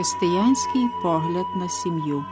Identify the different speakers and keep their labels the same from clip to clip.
Speaker 1: Християнський погляд на сім'ю.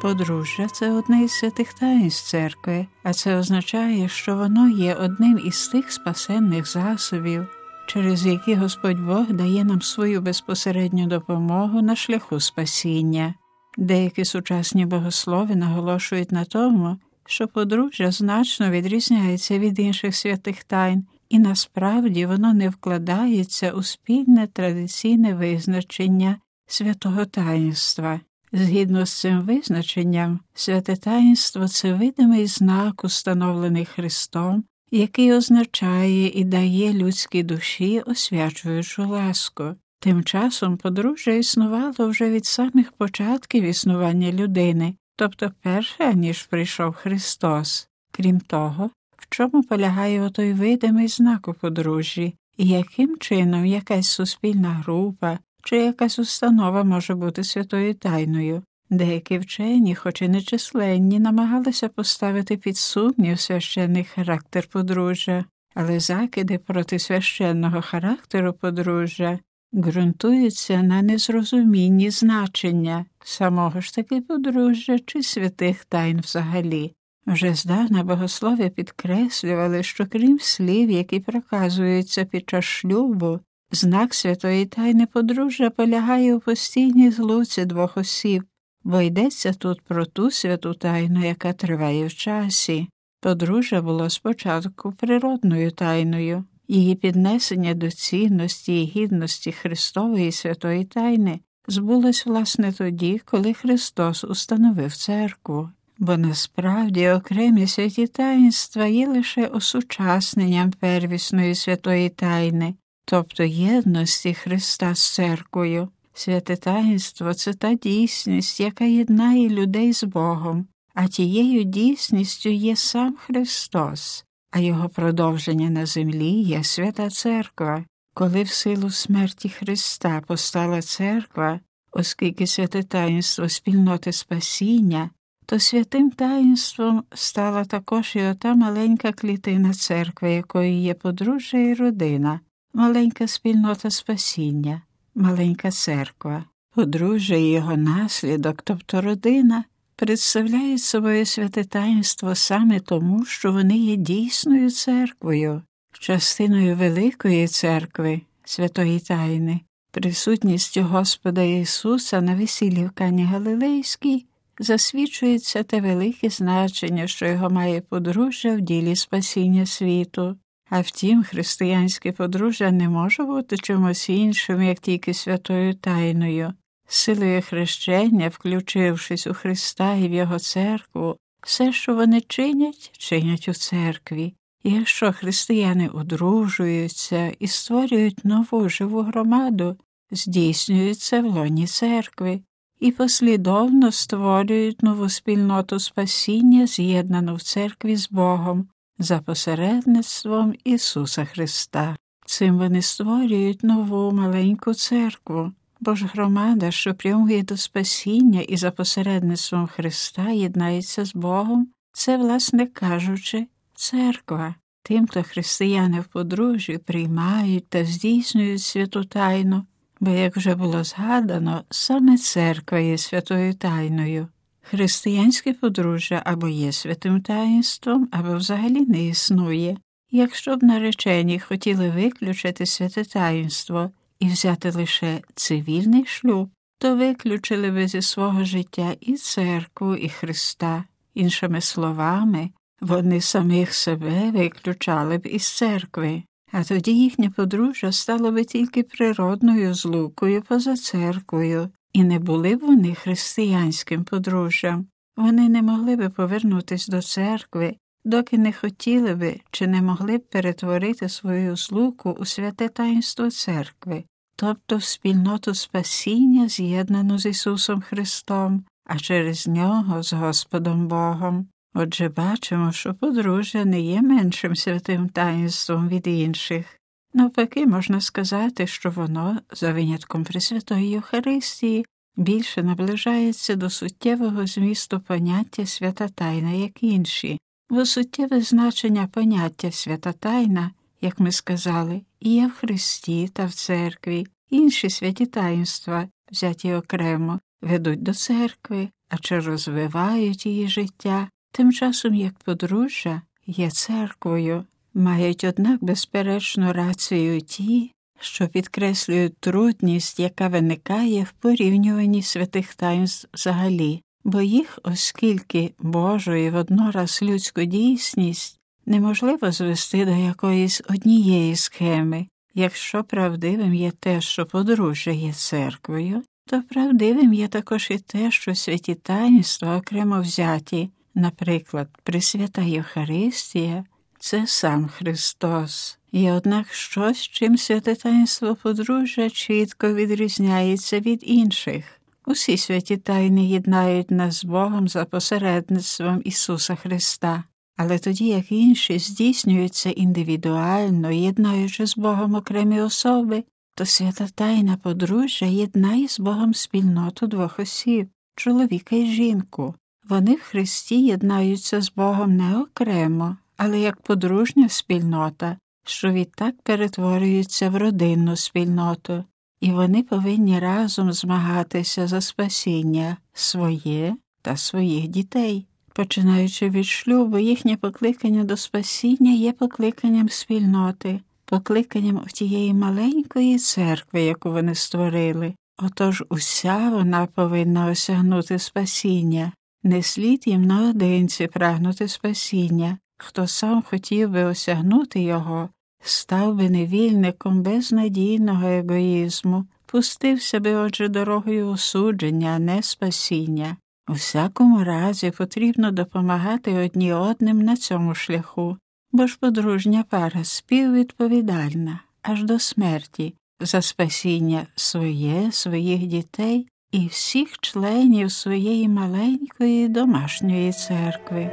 Speaker 1: Подружжя це одне із святих таїнств церкви, а це означає, що воно є одним із тих спасенних засобів, через які Господь Бог дає нам свою безпосередню допомогу на шляху спасіння. Деякі сучасні богослови наголошують на тому, що подружжя значно відрізняється від інших святих тайн, і насправді воно не вкладається у спільне традиційне визначення святого таїнства. Згідно з цим визначенням, святе таїнство це видимий знак, установлений Христом, який означає і дає людській душі освячуючу ласку. Тим часом подружжя існувало вже від самих початків існування людини, тобто перше, ніж прийшов Христос. Крім того, в чому полягає отой видимий знак у подружжі, і яким чином якась суспільна група чи якась установа може бути святою тайною. Деякі вчені, хоч і нечисленні, намагалися поставити під сумнів священний характер подружжя, але закиди проти священного характеру подружжя ґрунтуються на незрозумінні значення самого ж таки подружжя чи святих тайн взагалі. Вже здавна богослови підкреслювали, що крім слів, які проказуються під час шлюбу, знак святої тайни подружжя полягає у постійній злуці двох осіб, бо йдеться тут про ту святу тайну, яка триває в часі. Подружжя було спочатку природною тайною, її піднесення до цінності і гідності Христової святої тайни збулось власне тоді, коли Христос установив церкву бо насправді окремі святі таїнства є лише осучасненням первісної святої тайни, тобто єдності Христа з церквою. Святе таїнство це та дійсність, яка єднає людей з Богом, а тією дійсністю є сам Христос, а його продовження на землі є свята церква. Коли в силу смерті Христа постала церква, оскільки святе таїнство спільноти спасіння, то святим таїнством стала також і ота маленька клітина церкви, якою є подружжя і родина, маленька спільнота спасіння, маленька церква, подружжя і його наслідок, тобто родина, представляють собою святе таїнство саме тому, що вони є дійсною церквою, частиною Великої церкви, святої Тайни, присутністю Господа Ісуса на весіллі в Кані Галилейській засвідчується те велике значення, що його має подружжя в ділі спасіння світу. А втім, християнське подружжя не може бути чимось іншим, як тільки святою тайною. Силою хрещення, включившись у Христа і в Його церкву, все, що вони чинять, чинять у церкві. І якщо християни одружуються і створюють нову живу громаду, здійснюються в лоні церкви і послідовно створюють нову спільноту спасіння, з'єднану в церкві з Богом за посередництвом Ісуса Христа. Цим вони створюють нову маленьку церкву, бо ж громада, що прямує до спасіння і за посередництвом Христа єднається з Богом, це, власне кажучи, церква. Тим, хто християни в подружжі приймають та здійснюють святу тайну, бо, як вже було згадано, саме церква є святою тайною. Християнське подружжя або є святим таїнством, або взагалі не існує. Якщо б наречені хотіли виключити святе таїнство і взяти лише цивільний шлюб, то виключили би зі свого життя і церкву, і Христа. Іншими словами, вони самих себе виключали б із церкви а тоді їхнє подружжя стало би тільки природною злукою поза церквою, і не були б вони християнським подружжям. Вони не могли би повернутися до церкви, доки не хотіли би чи не могли б перетворити свою злуку у святе таїнство церкви, тобто в спільноту спасіння, з'єднану з Ісусом Христом, а через нього з Господом Богом. Отже, бачимо, що подружжя не є меншим святим таїнством від інших. Навпаки, можна сказати, що воно, за винятком Пресвятої Євхаристії, більше наближається до суттєвого змісту поняття свята тайна, як інші, бо суттєве значення поняття свята тайна, як ми сказали, є в Христі та в церкві, інші святі таїнства, взяті окремо, ведуть до церкви, а чи розвивають її життя, тим часом як подружжя є церквою, мають, однак, безперечну рацію ті, що підкреслюють трудність, яка виникає в порівнюванні святих таїнств взагалі, бо їх, оскільки Божу і воднораз людську дійсність неможливо звести до якоїсь однієї схеми. Якщо правдивим є те, що подружжя є церквою, то правдивим є також і те, що святі таїнства окремо взяті, наприклад, Пресвята Євхаристія, це сам Христос. Є, однак, щось, чим святе таїнство подружжя чітко відрізняється від інших. Усі святі тайни єднають нас з Богом за посередництвом Ісуса Христа, але тоді як інші здійснюються індивідуально, єднаючи з Богом окремі особи, то свята тайна подружжя єднає з Богом спільноту двох осіб чоловіка і жінку. Вони в Христі єднаються з Богом не окремо, але як подружня спільнота, що відтак перетворюється в родинну спільноту, і вони повинні разом змагатися за спасіння своє та своїх дітей. Починаючи від шлюбу, їхнє покликання до спасіння є покликанням спільноти, покликанням тієї маленької церкви, яку вони створили. Отож уся вона повинна осягнути спасіння, не слід їм наодинці прагнути спасіння. Хто сам хотів би осягнути його, став би невільником безнадійного егоїзму, пустився би, отже, дорогою осудження, а не спасіння. У всякому разі потрібно допомагати одні одним на цьому шляху, бо ж подружня пара співвідповідальна аж до смерті за спасіння своє, своїх дітей і всіх членів своєї маленької домашньої церкви.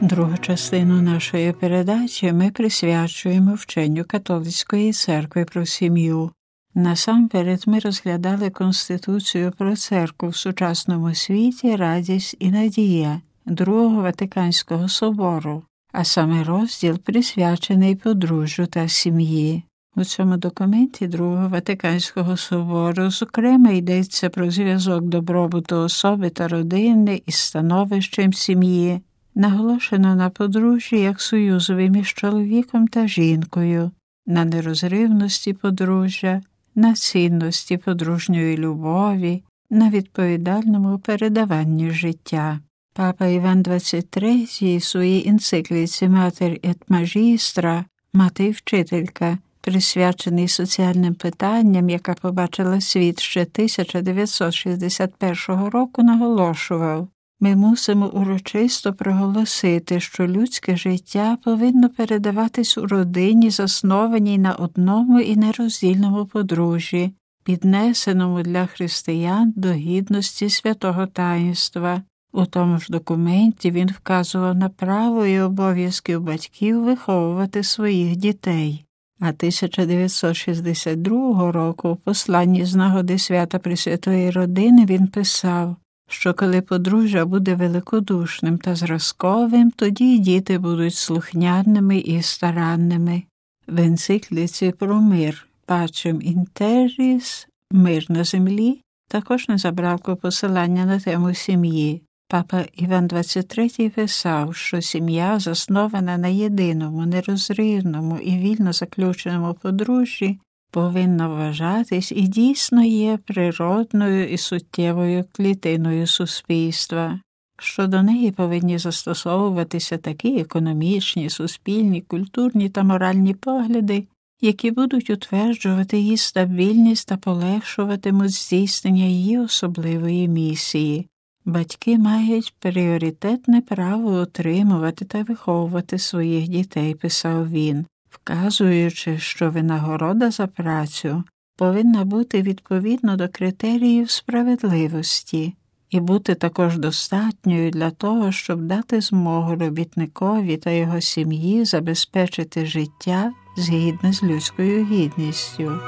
Speaker 1: Другу частину нашої передачі ми присвячуємо вченню католицької церкви про сім'ю. Насамперед ми розглядали Конституцію про церкву в сучасному світі, радість і надія Другого Ватиканського собору, а саме розділ присвячений подружжю та сім'ї. У цьому документі Другого Ватиканського собору, зокрема, йдеться про зв'язок добробуту особи та родини із становищем сім'ї, наголошено на подружжі як союзові між чоловіком та жінкою, на нерозривності подружжя, на цінності подружньої любові, на відповідальному передаванні життя. Папа Іван XXIII в своїй енцикліці Матер ет Магістра, мати і вчителька, присвячений соціальним питанням, яка побачила світ ще 1961 року, наголошував ми мусимо урочисто проголосити, що людське життя повинно передаватись у родині, заснованій на одному і нероздільному подружжі, піднесеному для християн до гідності святого таїнства. У тому ж документі він вказував на право і обов'язки батьків виховувати своїх дітей. А 1962 року в посланні з нагоди свята Пресвятої родини він писав що коли подружжя буде великодушним та зразковим, тоді й діти будуть слухняними і старанними. В енцикліці про мир пачем інтеріс, мир на землі, також не забравко посилання на тему сім'ї. Папа Іван XXIII писав, що сім'я заснована на єдиному, нерозривному і вільно заключеному подружжі, повинна вважатись і дійсно є природною і суттєвою клітиною суспільства, що до неї повинні застосовуватися такі економічні, суспільні, культурні та моральні погляди, які будуть утверджувати її стабільність та полегшуватимуть здійснення її особливої місії. Батьки мають пріоритетне право отримувати та виховувати своїх дітей, писав він вказуючи, що винагорода за працю повинна бути відповідно до критеріїв справедливості і бути також достатньою для того, щоб дати змогу робітникові та його сім'ї забезпечити життя згідно з людською гідністю.